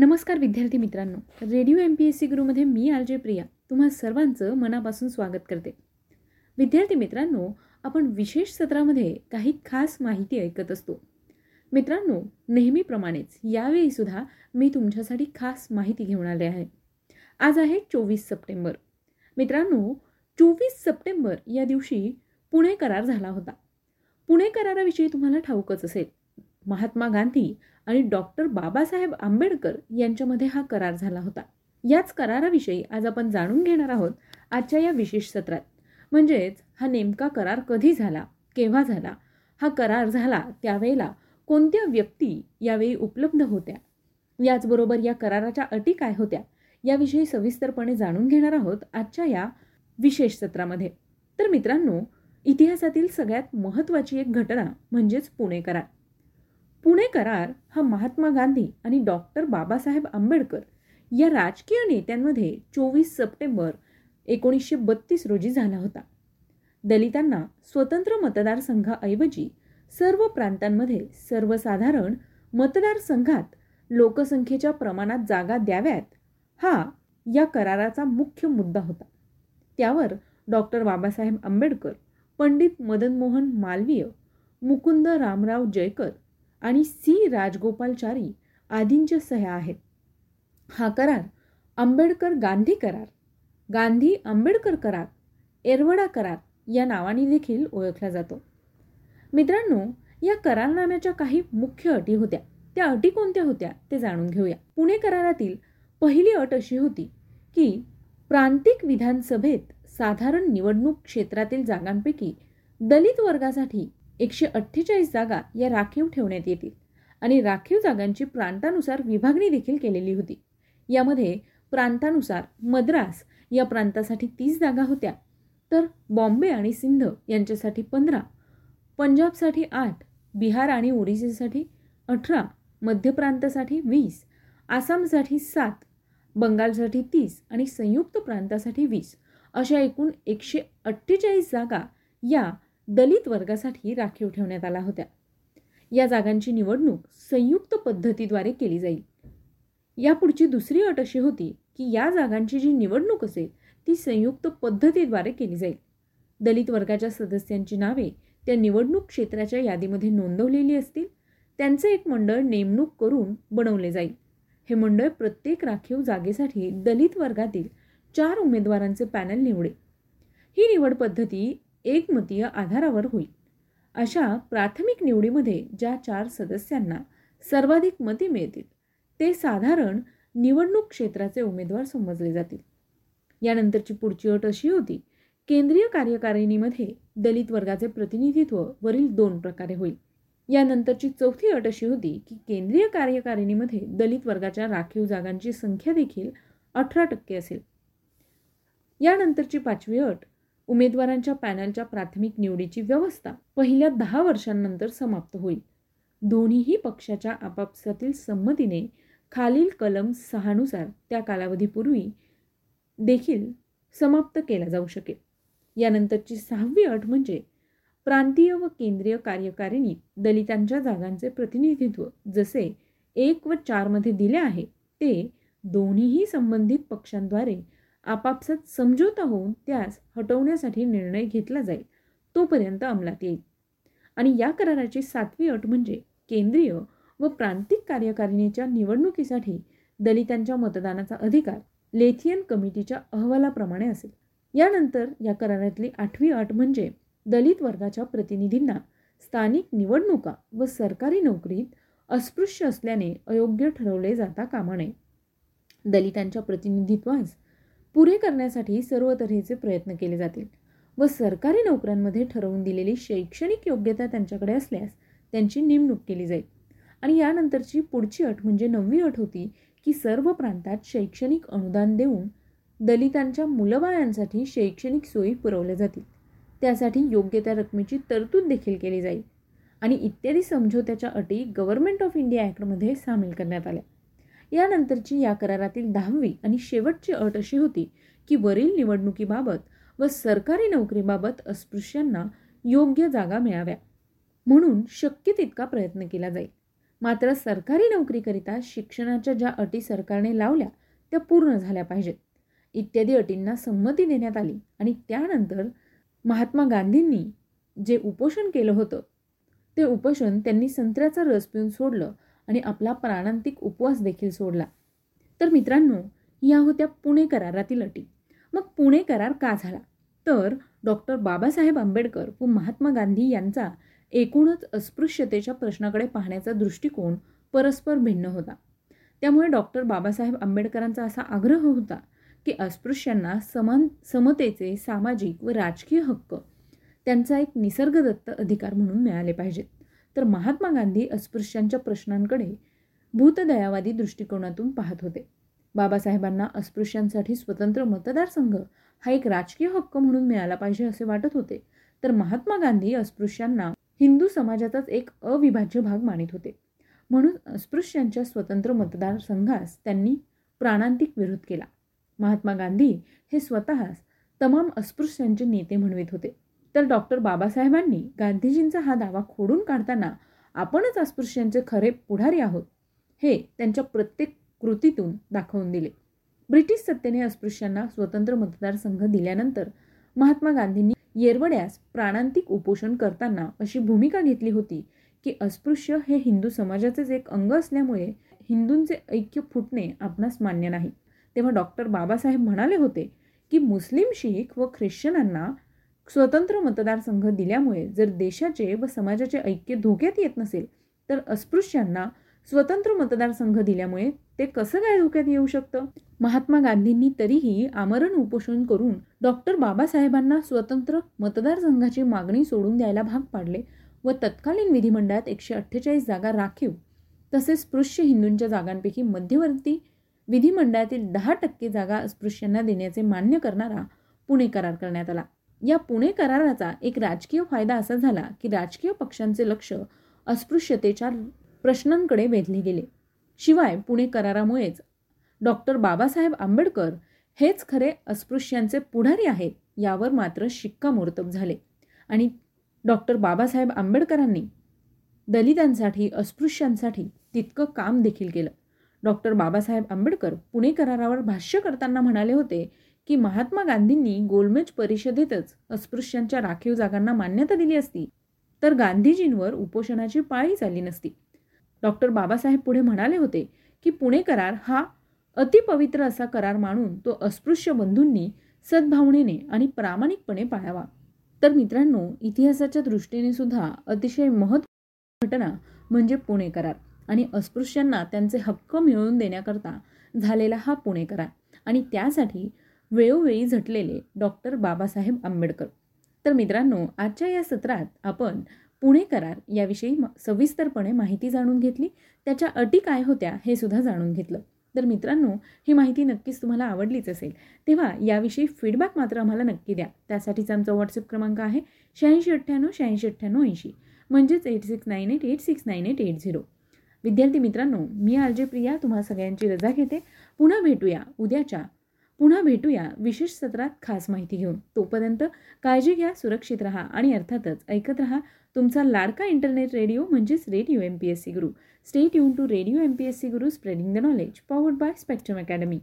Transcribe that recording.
नमस्कार विद्यार्थी मित्रांनो. Radio M P S C गुरुमध्ये मी आर जे प्रिया तुम्हा सर्वांचं मनापासून स्वागत करते. विद्यार्थी मित्रांनो आपण विशेष सत्रामध्ये काही खास माहिती ऐकत असतो. मित्रांनो नेहमीप्रमाणेच यावेळीसुद्धा मी तुमच्यासाठी खास माहिती घेऊन आले आहे. आज आहे चोवीस सप्टेंबर. मित्रांनो चोवीस सप्टेंबर या दिवशी पुणे करार झाला होता. पुणे कराराविषयी तुम्हाला ठाऊकच असेल. महात्मा गांधी आणि डॉक्टर बाबासाहेब आंबेडकर यांच्यामध्ये हा करार झाला होता. याच कराराविषयी आज आपण जाणून घेणार आहोत आजच्या या विशेष सत्रात. म्हणजेच हा नेमका करार कधी झाला केव्हा झाला हा करार झाला त्यावेळेला कोणत्या व्यक्ती यावेळी उपलब्ध होत्या? याचबरोबर या कराराच्या अटी काय होत्या? याविषयी सविस्तरपणे जाणून घेणार आहोत आजच्या या विशेष सत्रामध्ये. तर मित्रांनो इतिहासातील सगळ्यात महत्त्वाची एक घटना म्हणजेच पुणे करार पुणे करार हा महात्मा गांधी आणि डॉक्टर बाबासाहेब आंबेडकर या राजकीय नेत्यांमध्ये चोवीस सप्टेंबर एकोणीसशे बत्तीस रोजी झाला होता. दलितांना स्वतंत्र मतदारसंघाऐवजी सर्व प्रांतांमध्ये सर्वसाधारण मतदारसंघात लोकसंख्येच्या प्रमाणात जागा द्याव्यात हा या कराराचा मुख्य मुद्दा होता. त्यावर डॉक्टर बाबासाहेब आंबेडकर पंडित मदन मोहन मालवीय मुकुंद रामराव जयकर आणि सी. राजगोपालचारी आदींच्या सह्या आहेत. हा करार आंबेडकर गांधी करार गांधी आंबेडकर करार एरवडा करार या नावाने देखील ओळखला जातो. मित्रांनो या करारनाम्याच्या काही मुख्य अटी होत्या. त्या अटी कोणत्या होत्या ते जाणून घेऊया. पुणे करारातील पहिली अट अशी होती की प्रांतिक विधानसभेत साधारण निवडणूक क्षेत्रातील जागांपैकी दलित वर्गासाठी एकशे अठ्ठेचाळीस जागा या राखीव ठेवण्यात येतील आणि राखीव जागांची प्रांतानुसार विभागणी देखील केलेली होती. यामध्ये प्रांतानुसार मद्रास या प्रांतासाठी तीस जागा होत्या. तर बॉम्बे आणि सिंध यांच्यासाठी पंधरा पंजाबसाठी आठ बिहार आणि ओडिशासाठी अठरा मध्य प्रांतासाठी वीस आसामसाठी सात बंगालसाठी तीस आणि संयुक्त प्रांतासाठी वीस अशा एकूण एकशे अठ्ठेचाळीस जागा या दलित वर्गासाठी राखीव ठेवण्यात आल्या होत्या. या जागांची निवडणूक संयुक्त पद्धतीद्वारे केली जाईल. यापुढची दुसरी अट अशी होती की या जागांची जी निवडणूक असेल ती संयुक्त पद्धतीद्वारे केली जाईल. दलित वर्गाच्या सदस्यांची नावे त्या निवडणूक क्षेत्राच्या यादीमध्ये नोंदवलेली असतील त्यांचे एक मंडळ नेमणूक करून बनवले जाईल. हे मंडळ प्रत्येक राखीव जागेसाठी दलित वर्गातील चार उमेदवारांचे पॅनल निवडे ही निवड पद्धती एकमतीय आधारावर होईल. अशा प्राथमिक निवडीमध्ये ज्या चार सदस्यांना सर्वाधिक मते मिळतील ते साधारण निवडणूक क्षेत्राचे उमेदवार समजले जातील. यानंतरची पुढची अट अशी होती केंद्रीय कार्यकारिणीमध्ये दलित वर्गाचे प्रतिनिधित्व वरील दोन प्रकारे होईल. यानंतरची चौथी अट अशी होती की केंद्रीय कार्यकारिणीमध्ये दलित वर्गाच्या राखीव जागांची संख्या देखील अठरा टक्के असेल. यानंतरची पाचवी अट उमेदवारांच्या पॅनलच्या प्राथमिक निवडीची व्यवस्था पहिल्या दहा वर्षांनंतर समाप्त होईल. दोन्हीही पक्षाच्या आपापसातील संमतीने खालील कलम सहानुसार त्या कालावधीपूर्वी देखील समाप्त केला जाऊ शकेल. यानंतरची सहावी अट म्हणजे प्रांतीय व केंद्रीय कार्यकारिणीत दलितांच्या जागांचे प्रतिनिधित्व जसे एक व चारमध्ये दिले आहे ते दोन्हीही संबंधित पक्षांद्वारे आपापसात समझोता होऊन त्यास हटवण्यासाठी निर्णय घेतला जाईल तोपर्यंत अंमलात येईल. आणि या कराराची सातवी अट म्हणजे केंद्रीय व प्रांतिक कार्यकारिणीच्या निवडणुकीसाठी दलितांच्या मतदानाचा अधिकार लेथियन कमिटीच्या अहवालाप्रमाणे असेल. यानंतर या करारातली आठवी अट म्हणजे दलित वर्गाच्या प्रतिनिधींना स्थानिक निवडणुका व सरकारी नोकरीत अस्पृश्य असल्याने अयोग्य ठरवले जाता कामा नये. दलितांच्या प्रतिनिधित्वास पुरे करण्यासाठी सर्व तऱ्हेचे प्रयत्न केले जातील. व सरकारी नोकऱ्यांमध्ये ठरवून दिलेली शैक्षणिक योग्यता त्यांच्याकडे असल्यास त्यांची नेमणूक केली जाईल. आणि यानंतरची पुढची अट म्हणजे नववी अट होती की सर्व प्रांतात शैक्षणिक अनुदान देऊन दलितांच्या मुलबाळांसाठी शैक्षणिक सोयी पुरवल्या जातील. त्यासाठी योग्य त्या रकमेची तरतूद देखील केली जाईल. आणि इत्यादी समझोत्याच्या अटी गव्हर्नमेंट ऑफ इंडिया ॲक्टमध्ये सामील करण्यात आल्या. यानंतरची या करारातील दहावी आणि शेवटची अट अशी होती की वरील निवडणुकीबाबत व सरकारी नोकरीबाबत अस्पृश्यांना योग्य जागा मिळाव्या. म्हणून शक्य तितका प्रयत्न केला जाईल. मात्र सरकारी नोकरीकरिता शिक्षणाच्या ज्या अटी सरकारने लावल्या त्या पूर्ण झाल्या पाहिजेत. इत्यादी अटींना संमती देण्यात आली आणि त्यानंतर महात्मा गांधींनी जे उपोषण केलं होतं ते उपोषण त्यांनी संत्र्याचा रस पिऊन सोडलं आणि आपला प्राणांतिक उपवास देखील सोडला. तर मित्रांनो या होत्या पुणे करारातील अटी. मग पुणे करार का झाला? तर डॉक्टर बाबासाहेब आंबेडकर व महात्मा गांधी यांचा एकूणच अस्पृश्यतेच्या प्रश्नाकडे पाहण्याचा दृष्टिकोन परस्पर भिन्न होता. त्यामुळे डॉक्टर बाबासाहेब आंबेडकरांचा असा आग्रह होता की अस्पृश्यांना समान समतेचे सामाजिक व राजकीय हक्क त्यांचा एक निसर्गदत्त अधिकार म्हणून मिळाले पाहिजेत. तर महात्मा गांधी अस्पृश्यांच्या प्रश्नांकडे भूतदयावादी दृष्टिकोनातून पाहत होते. बाबासाहेबांना अस्पृश्यांसाठी स्वतंत्र मतदारसंघ हा एक राजकीय हक्क म्हणून मिळाला पाहिजे असे वाटत होते. तर महात्मा गांधी अस्पृश्यांना हिंदू समाजाचाच एक अविभाज्य भाग मानित होते. म्हणून अस्पृश्यांच्या स्वतंत्र मतदारसंघास त्यांनी प्राणांतिक विरोध केला. महात्मा गांधी हे स्वतःस तमाम अस्पृश्यांचे नेते म्हणवित होते. तर डॉक्टर बाबासाहेबांनी गांधीजींचा हा दावा खोडून काढताना आपणच अस्पृश्यांचे खरे पुढारी आहोत हे त्यांच्या प्रत्येक कृतीतून दाखवून दिले. ब्रिटिश सत्तेने अस्पृश्यांना स्वतंत्र मतदारसंघ दिल्यानंतर महात्मा गांधींनी येरवड्यास प्राणांतिक उपोषण करताना अशी भूमिका घेतली होती की अस्पृश्य हे हिंदू समाजाचेच एक अंग असल्यामुळे हिंदूंचे ऐक्य फुटणे आपणास मान्य नाही. तेव्हा डॉक्टर बाबासाहेब म्हणाले होते की मुस्लिम शीख व ख्रिश्चनांना स्वतंत्र मतदारसंघ दिल्यामुळे जर देशाचे व समाजाचे ऐक्य धोक्यात येत नसेल तर अस्पृश्यांना स्वतंत्र मतदारसंघ दिल्यामुळे ते कसं काय धोक्यात येऊ शकतं? महात्मा गांधींनी तरीही आमरण उपोषण करून डॉक्टर बाबासाहेबांना स्वतंत्र मतदारसंघाची मागणी सोडून द्यायला भाग पाडले व तत्कालीन विधिमंडळात एकशे अठ्ठेचाळीस जागा राखीव तसेच स्पृश्य हिंदूंच्या जागांपैकी मध्यवर्ती विधिमंडळातील दहा टक्के जागा अस्पृश्यांना देण्याचे मान्य करणारा पुणे करार करण्यात आला. या पुणे कराराचा एक राजकीय फायदा असा झाला की राजकीय पक्षांचे लक्ष अस्पृश्यतेच्या प्रश्नांकडे वेधले गेले. शिवाय पुणे करारामुळेच डॉक्टर बाबासाहेब आंबेडकर हेच खरे अस्पृश्यांचे पुढारी आहेत यावर मात्र शिक्कामोर्तब झाले. आणि डॉक्टर बाबासाहेब आंबेडकरांनी दलितांसाठी अस्पृश्यांसाठी तितकं काम देखील केलं. डॉक्टर बाबासाहेब आंबेडकर पुणे करारावर भाष्य करताना म्हणाले होते की महात्मा गांधींनी गोलमेज परिषदेतच अस्पृश्यांच्या राखीव जागांना मान्यता दिली असती तर गांधीजींवर उपोषणाची पाळी चालली नसती. डॉक्टर बाबासाहेब पुढे म्हणाले होते की पुणे करार हा अतिपवित्र असा करार मानून तो अस्पृश्य बंधूंनी सद्भावनेने आणि प्रामाणिकपणे पाळावा. तर मित्रांनो इतिहासाच्या दृष्टीने सुद्धा अतिशय महत्त्व घटना म्हणजे पुणे करार आणि अस्पृश्यांना त्यांचे हक्क मिळवून देण्याकरता झालेला हा पुणे करार. आणि त्यासाठी वेळोवेळी झटलेले डॉक्टर बाबासाहेब आंबेडकर. तर मित्रांनो आजच्या या सत्रात आपण पुणे करार याविषयी सविस्तरपणे माहिती जाणून घेतली. त्याच्या अटी काय होत्या हे सुद्धा जाणून घेतलं. तर मित्रांनो ही माहिती नक्कीच तुम्हाला आवडलीच असेल. तेव्हा याविषयी फीडबॅक मात्र आम्हाला नक्की द्या. त्यासाठीचा आमचा व्हॉट्सअप क्रमांक आहे शहाऐंशी अठ्ठ्याण्णव शहाऐंशी अठ्ठ्याण्णव ऐंशी. म्हणजेच eight six nine eight eight six nine eight eight zero विद्यार्थी मित्रांनो मी आरजे प्रिया तुम्हा सगळ्यांची रजा घेते. पुन्हा भेटूया उद्याच्या पुन्हा भेटूया विशेष सत्रात खास माहिती घेऊन. तोपर्यंत काळजी घ्या सुरक्षित राहा आणि अर्थातच ऐकत राहा तुमचा लाडका इंटरनेट रेडिओ म्हणजेच radio M P S C Guru stay युन to radio M P S C Guru spreading the knowledge powered by Spectrum Academy